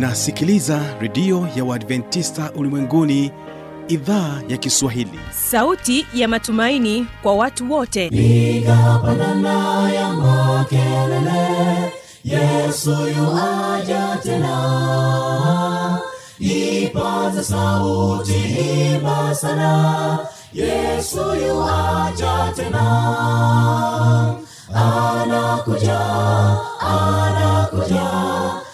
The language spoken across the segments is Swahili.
unasikiliza redio ya uadventista ulimwenguni idhaa ya kiswahili. Sauti ya matumaini kwa watu wote. Igapanana ya makelele yesu yuaja tena. Ipaze sauti himba sana yesu yuaja tena. Anakuja anakuja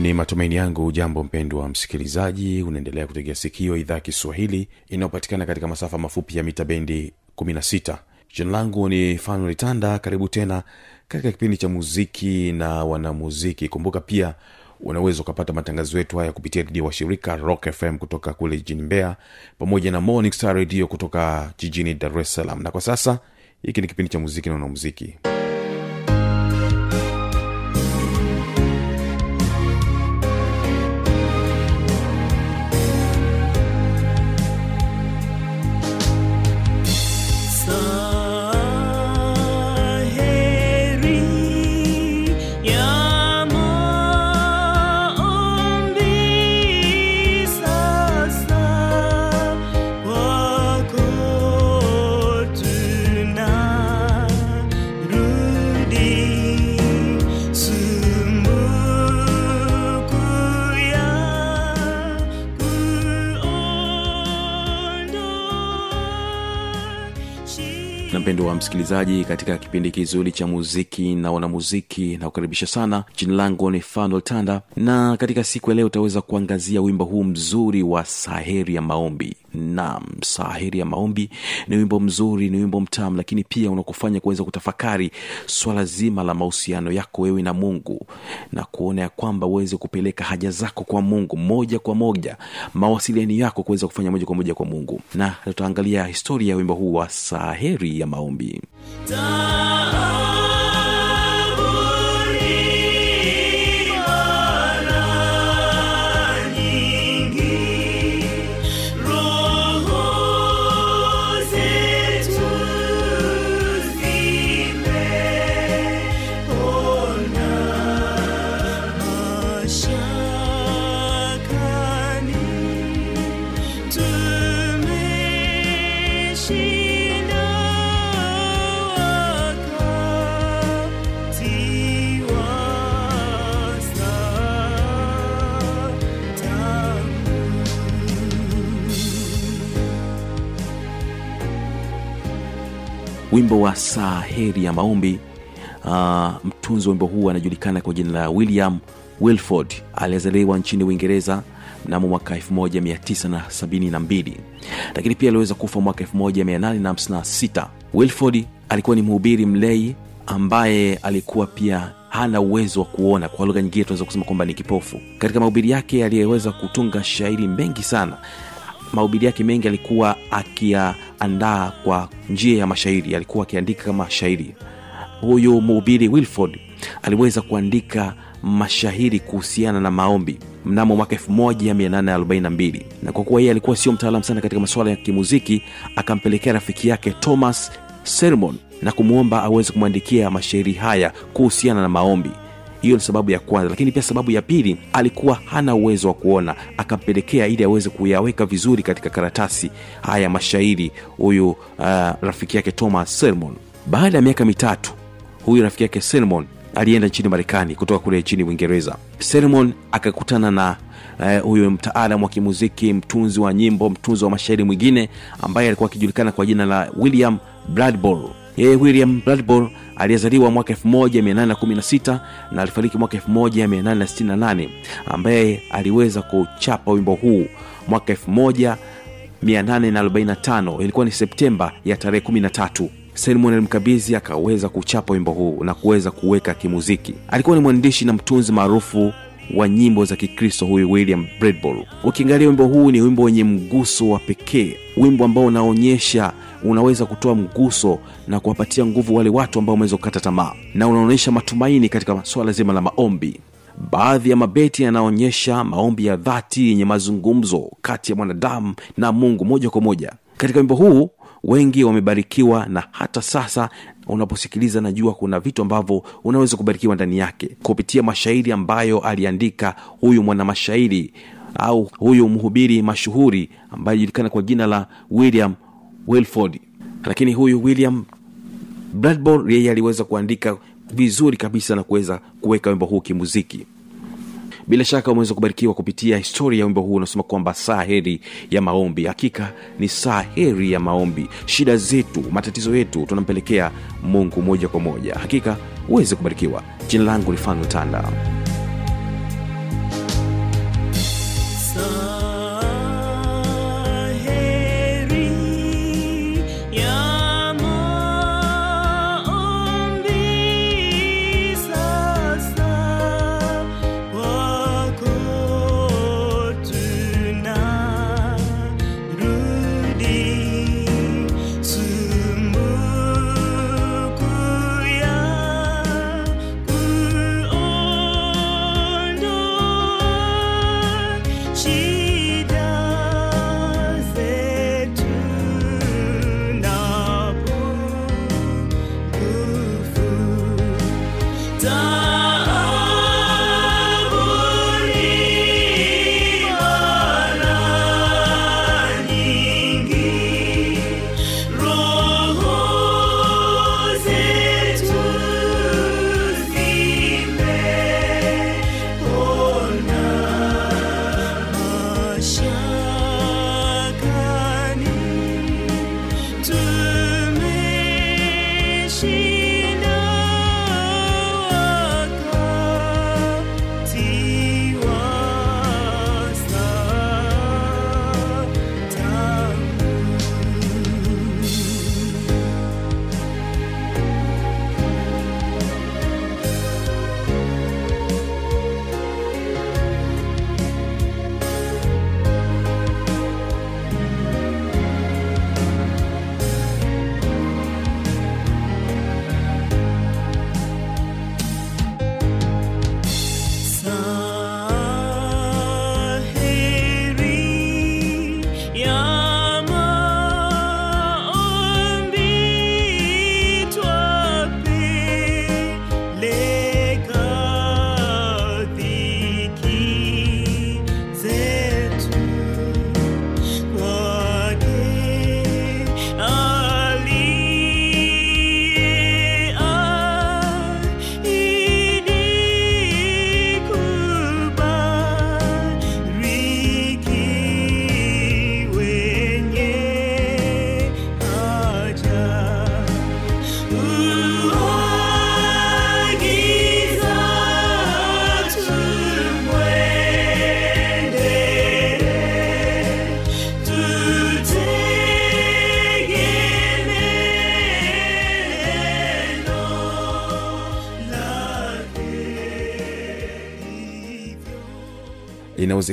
ni matumaini yangu jambo mpendwa msikilizaji unaendelea kutegea sikio idhaa ya kiswahili inayopatikana katika masafa mafupi ya mita bendi 16 jina langu ni fanuel karibu tena katika kipindi cha muziki na wanamuziki. Kumbuka pia unaweza ukapata matangazo yetu haya kupitia redio wa shirika rock fm kutoka kule jijini mbeya pamoja na morning star radio kutoka jijini dar es salaam. Na kwa sasa hiki ni kipindi cha muziki na wanamuziki. Saheri shida. na mpendo wa msikilizaji katika kipindi kizuri cha muziki na wanamuziki na kukaribisha sana jina langu ni fanuel tanda na katika siku ya leo utaweza kuangazia wimbo huu mzuri wa saheri ya maombi nam Sahiri ya maombi ni wimbo mzuri ni wimbo mtamu lakini pia unakufanya kuweza kutafakari swala zima la mahusiano yako wewe na mungu na kuona ya kwamba uweze kupeleka haja zako kwa mungu moja kwa moja mawasiliano yako kuweza kufanya moja kwa moja kwa mungu. Na tutaangalia historia ya wimbo huu wa saheri ya maombi. Tumeshinda wimbo wa saa heri ya maombi. Uh, mtunzi wa wimbo huu anajulikana kwa jina la william wilford. Aliyezaliwa nchini uingereza mnamo mwaka 1972 lakini pia aliweza kufa mwaka 1856 wilford alikuwa ni mhubiri mlei ambaye alikuwa pia hana uwezo wa kuona. Kwa lugha nyingine tunaweza kusema kwamba ni kipofu. Katika mahubiri yake aliyeweza kutunga shairi mengi sana mahubiri yake mengi alikuwa akiyaandaa kwa njia ya mashairi alikuwa akiandika kama shairi. Huyu mhubiri wilford aliweza kuandika mashahiri kuhusiana na maombi mnamo mwaka 1842 na kwa kuwa yeye alikuwa sio mtaalam sana katika masuala ya kimuziki akampelekea rafiki yake thomas sermon na kumwomba aweze kumwandikia mashairi haya kuhusiana na maombi hiyo ni sababu ya kwanza lakini pia sababu ya pili alikuwa hana uwezo wa kuona. Akampelekea ili aweze kuyaweka vizuri katika karatasi. Haya mashairi huyu uh, rafiki yake thomas Selmon. baada ya miaka mitatu huyu rafiki yake Selmon alienda nchini marekani kutoka kule nchini uingereza. Selmon akakutana na eh, huyu uh, mtaalam wa kimuziki mtunzi wa nyimbo mtunzi wa mashairi mwingine ambaye alikuwa akijulikana kwa jina la william bradbor yeye william bradbor aliyezaliwa mwaka 1816 na alifariki mwaka 1868 ambaye aliweza kuchapa wimbo huu mwaka 1845 ilikuwa ni septemba ya tarehe 13 Simon alimkabidhi akaweza kuchapa wimbo huu na kuweza kuweka kimuziki. Alikuwa ni mwandishi na mtunzi maarufu wa nyimbo za kikristo huyu william bradball ukiangalia wimbo huu ni wimbo wenye mguso wa pekee wimbo ambao unaonyesha unaweza kutoa mguso na kuwapatia nguvu wale watu ambao wameweza kukata tamaa. Na unaonyesha matumaini katika swala zima la maombi. Baadhi ya mabeti yanaonyesha maombi ya dhati yenye mazungumzo kati ya mwanadamu na mungu moja kwa moja. Katika wimbo huu wengi wamebarikiwa na hata sasa unaposikiliza najua kuna vitu ambavyo unaweza kubarikiwa ndani yake. Kupitia mashairi ambayo aliandika huyu mwanamashairi au huyu mhubiri mashuhuri ambaye alijulikana kwa jina la william wilford. Lakini huyu william bradball yeye aliweza kuandika vizuri kabisa na kuweza kuweka wimbo huu kimuziki. Bila shaka umeweza kubarikiwa kupitia historia ya wimbo huu unasema kwamba saa heri ya maombi. Hakika ni saa heri ya maombi. Shida zetu matatizo yetu tunampelekea mungu moja kwa moja. Hakika uweze kubarikiwa. Jina langu ni tanda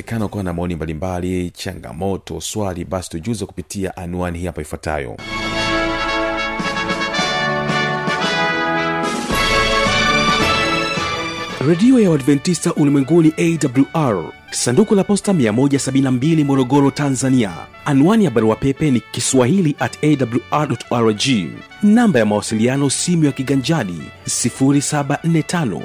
inawezekana ukawa na maoni mbalimbali changamoto swali basi tujuze kupitia anwani hii hapa ifuatayo. Redio ya uadventista ulimwenguni awr sanduku la posta 172 morogoro tanzania. Anwani ya barua pepe ni kiswahili at awrrg namba ya mawasiliano simu ya kiganjadi 745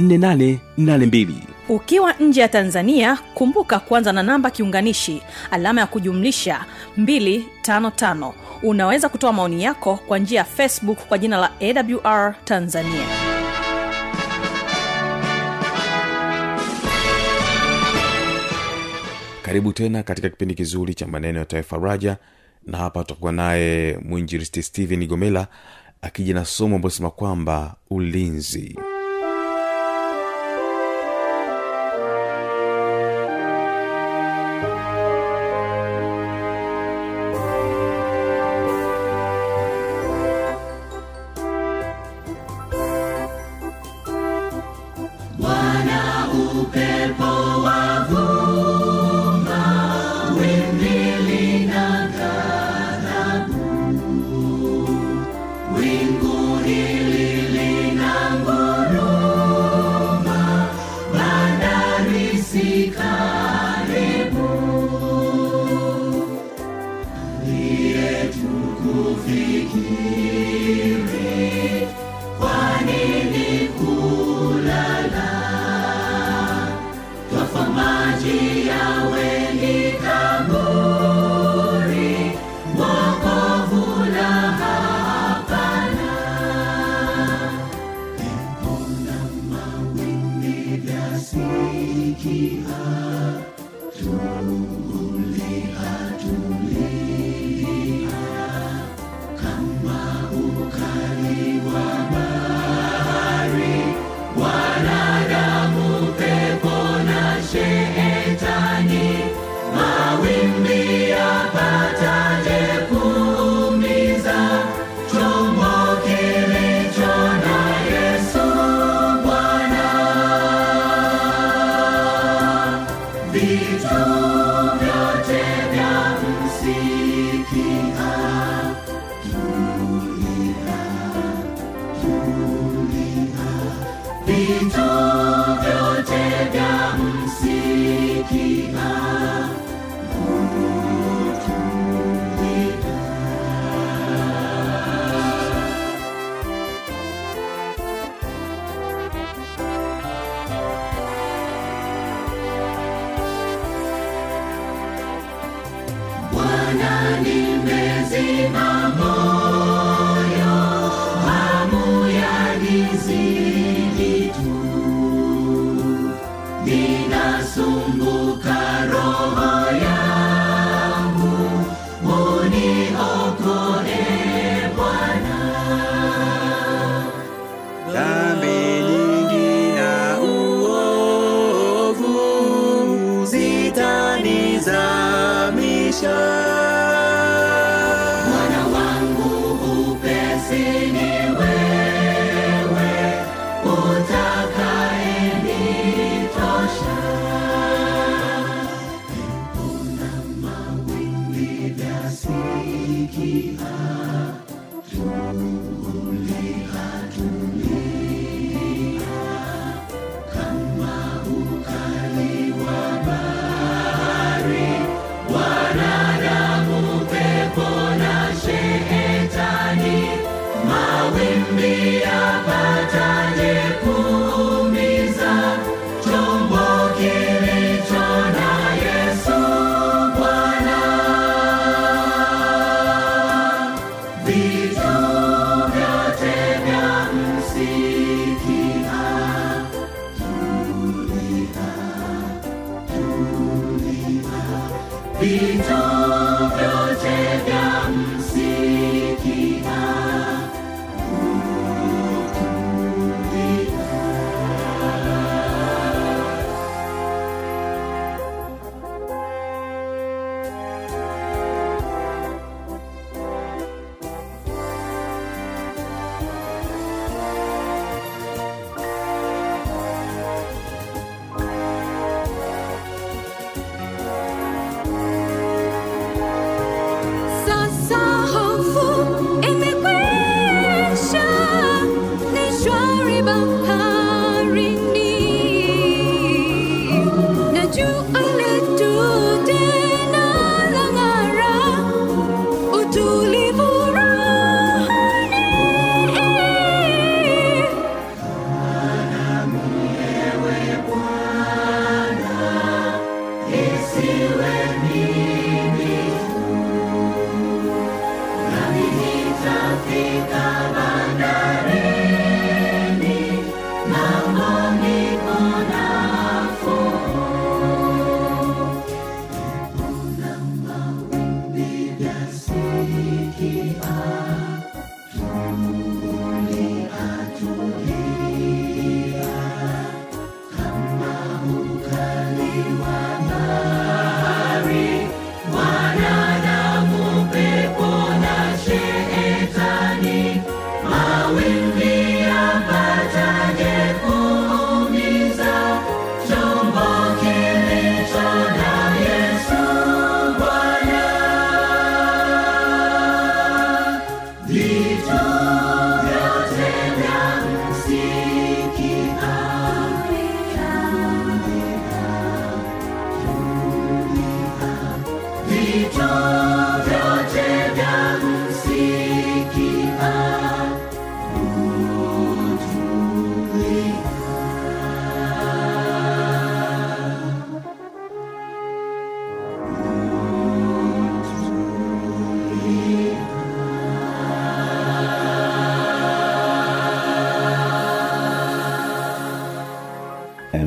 184882 ukiwa nje ya tanzania kumbuka kuanza na namba kiunganishi alama ya kujumlisha 255 unaweza kutoa maoni yako kwa njia ya facebook kwa jina la awr tanzania. Karibu tena katika kipindi kizuri cha maneno ya taifa raja na hapa tutakuwa naye mwinjiristi stephen gomela akija na somo ambayo sema kwamba ulinzi nimezimama keep Love.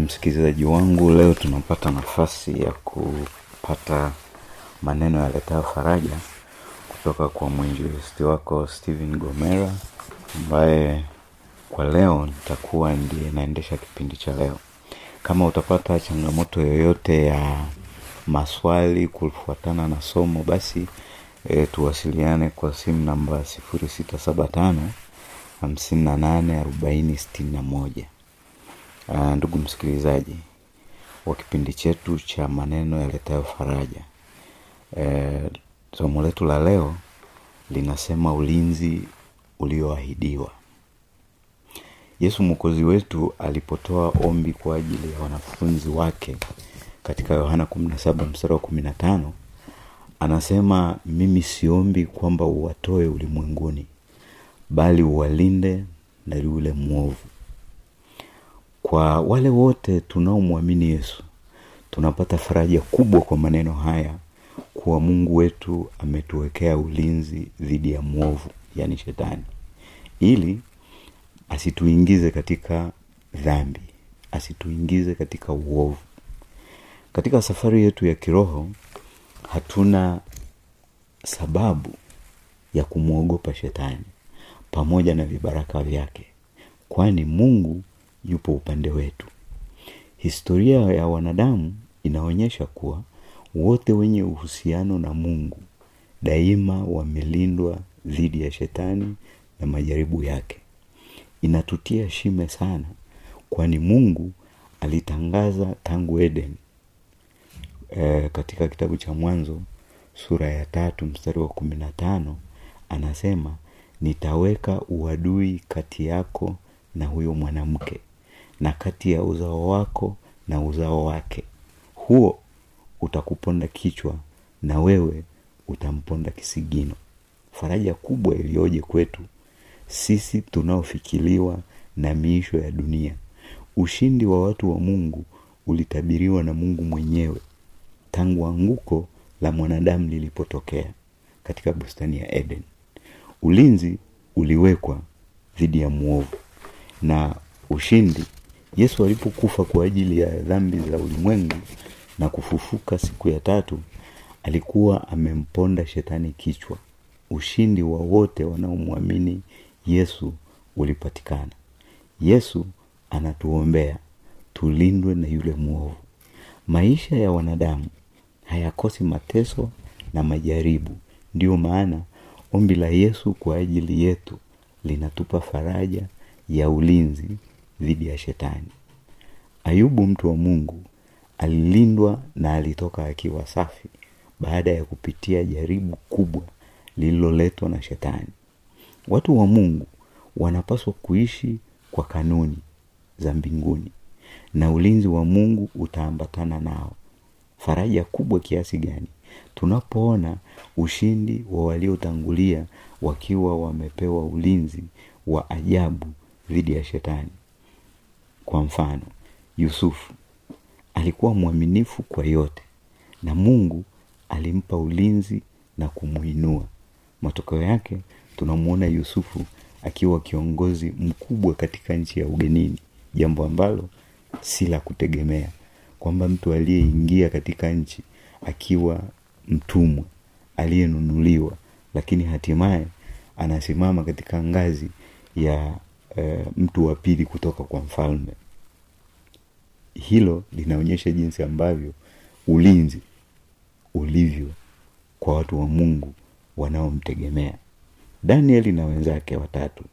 Msikilizaji wangu, leo tunapata nafasi ya kupata maneno yaletayo faraja kutoka kwa mwinjilisti wako Steven Gomera ambaye kwa leo nitakuwa ndiye naendesha kipindi cha leo. Kama utapata changamoto yoyote ya maswali kufuatana na somo, basi e, tuwasiliane kwa simu namba sifuri sita saba tano hamsini na nane arobaini sitini na moja. Ndugu msikilizaji wa kipindi chetu cha maneno yaletayo faraja somo letu la leo linasema ulinzi ulioahidiwa. Yesu mwokozi wetu alipotoa ombi kwa ajili ya wanafunzi wake katika yohana 17 mstari wa 15 anasema mimi siombi kwamba uwatoe ulimwenguni bali uwalinde na yule mwovu. Kwa wale wote tunaomwamini yesu tunapata faraja kubwa kwa maneno haya kuwa mungu wetu ametuwekea ulinzi dhidi ya mwovu yaani shetani. Ili asituingize katika dhambi asituingize katika uovu. Katika safari yetu ya kiroho hatuna sababu ya kumwogopa shetani pamoja na vibaraka vyake kwani mungu yupo upande wetu. Historia ya wanadamu inaonyesha kuwa wote wenye uhusiano na mungu daima wamelindwa dhidi ya shetani na majaribu yake. Inatutia shime sana kwani mungu alitangaza tangu eden. E, katika kitabu cha mwanzo sura ya tatu mstari wa kumi na tano anasema nitaweka uadui kati yako na huyo mwanamke na kati ya uzao wako na uzao wake. Huo utakuponda kichwa na wewe utamponda kisigino. Faraja kubwa iliyoje kwetu sisi tunaofikiriwa na miisho ya dunia. Ushindi wa watu wa mungu ulitabiriwa na mungu mwenyewe tangu anguko la mwanadamu lilipotokea katika bustani ya eden. Ulinzi uliwekwa dhidi ya mwovu na ushindi yesu alipokufa kwa ajili ya dhambi za ulimwengu na kufufuka siku ya tatu alikuwa amemponda shetani kichwa. Ushindi wa wote wanaomwamini yesu ulipatikana. Yesu anatuombea tulindwe na yule mwovu. Maisha ya wanadamu hayakosi mateso na majaribu. Ndiyo maana ombi la yesu kwa ajili yetu linatupa faraja ya ulinzi dhidi ya shetani. Ayubu mtu wa mungu alilindwa na alitoka akiwa safi baada ya kupitia jaribu kubwa lililoletwa na shetani. Watu wa mungu wanapaswa kuishi kwa kanuni za mbinguni na ulinzi wa mungu utaambatana nao. Faraja kubwa kiasi gani tunapoona ushindi wa waliotangulia wakiwa wamepewa ulinzi wa ajabu dhidi ya shetani. Kwa mfano yusufu alikuwa mwaminifu kwa yote na mungu alimpa ulinzi na kumuinua. Matokeo yake tunamwona yusufu akiwa kiongozi mkubwa katika nchi ya ugenini jambo ambalo si la kutegemea kwamba mtu aliyeingia katika nchi akiwa mtumwa aliyenunuliwa lakini hatimaye anasimama katika ngazi ya e, mtu wa pili kutoka kwa mfalme hilo linaonyesha jinsi ambavyo ulinzi ulivyo kwa watu wa mungu wanaomtegemea. Danieli na wenzake watatu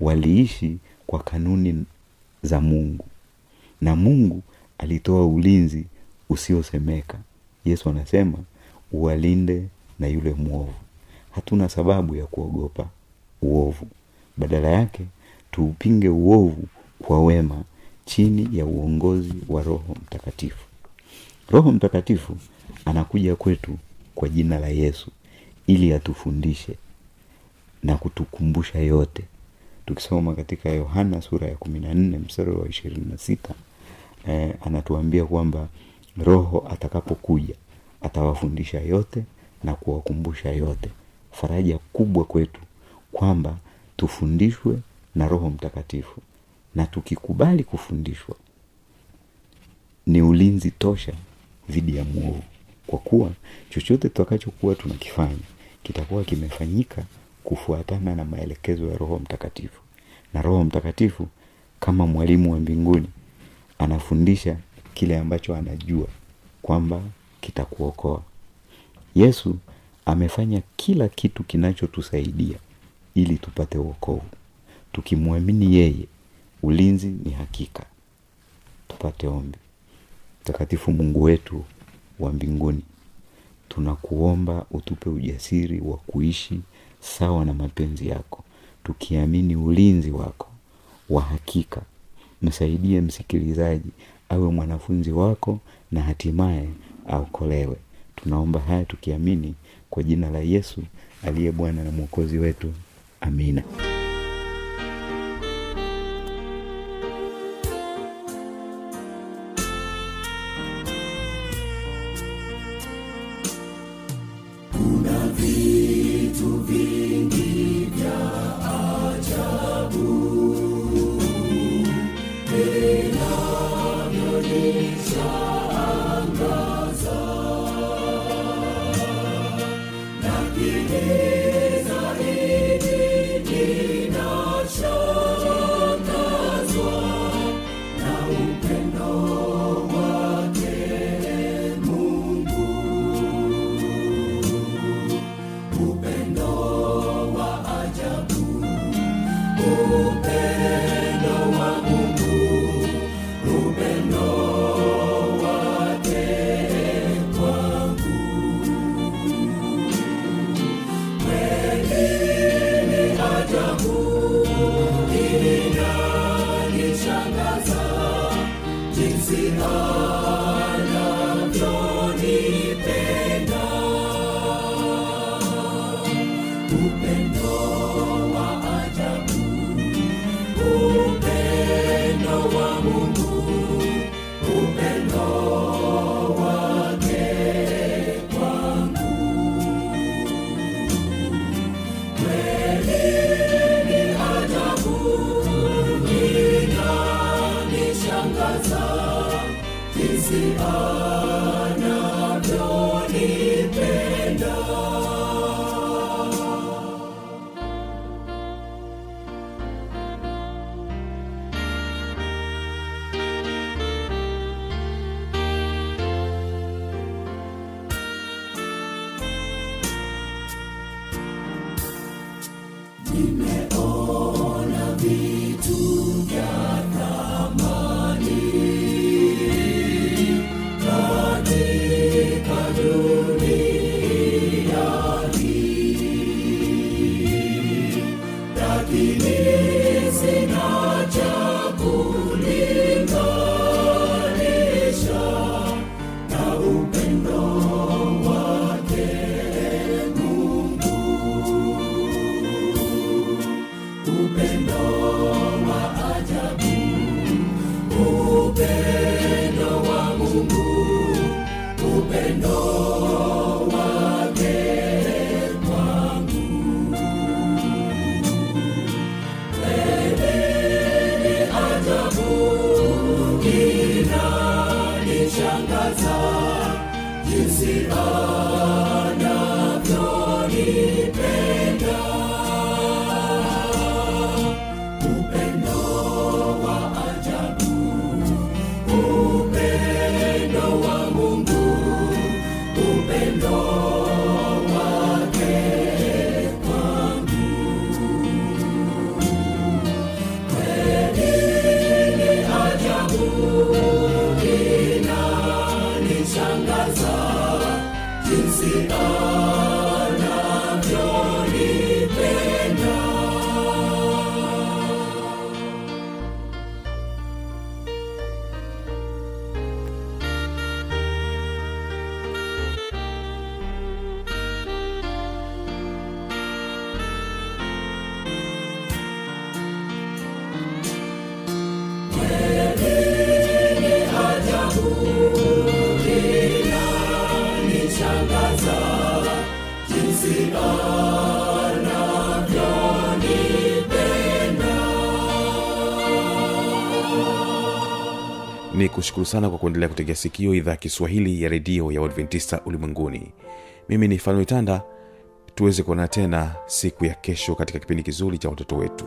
waliishi kwa kanuni za mungu. Na mungu alitoa ulinzi usiosemeka. Yesu anasema uwalinde na yule mwovu. Hatuna sababu ya kuogopa uovu. Badala yake tuupinge uovu kwa wema chini ya uongozi wa roho mtakatifu. Roho mtakatifu anakuja kwetu kwa jina la yesu ili atufundishe na kutukumbusha yote. Tukisoma katika yohana sura ya kumi na nne mstari wa ishirini na sita eh, anatuambia kwamba roho atakapokuja atawafundisha yote na kuwakumbusha yote. Faraja kubwa kwetu kwamba tufundishwe na roho mtakatifu na tukikubali kufundishwa ni ulinzi tosha dhidi ya mwovu kwa kuwa chochote tutakachokuwa tunakifanya kitakuwa kimefanyika kufuatana na maelekezo ya roho mtakatifu. Na roho mtakatifu kama mwalimu wa mbinguni anafundisha kile ambacho anajua kwamba kitakuokoa. Yesu amefanya kila kitu kinachotusaidia ili tupate uokovu tukimwamini yeye ulinzi ni hakika. Tupate ombi. Mtakatifu mungu wetu wa mbinguni tunakuomba utupe ujasiri wa kuishi sawa na mapenzi yako. Tukiamini ulinzi wako wa hakika msaidie msikilizaji awe mwanafunzi wako na hatimaye aokolewe. Tunaomba haya tukiamini kwa jina la yesu aliye bwana na mwokozi wetu. Amina Senhor. God. inanishangaza jinsi ni kushukuru sana kwa kuendelea kutegea sikio idhaa ya kiswahili ya redio ya uadventista ulimwenguni. Mimi ni fanuitanda tuweze kuonana tena siku ya kesho katika kipindi kizuri cha watoto wetu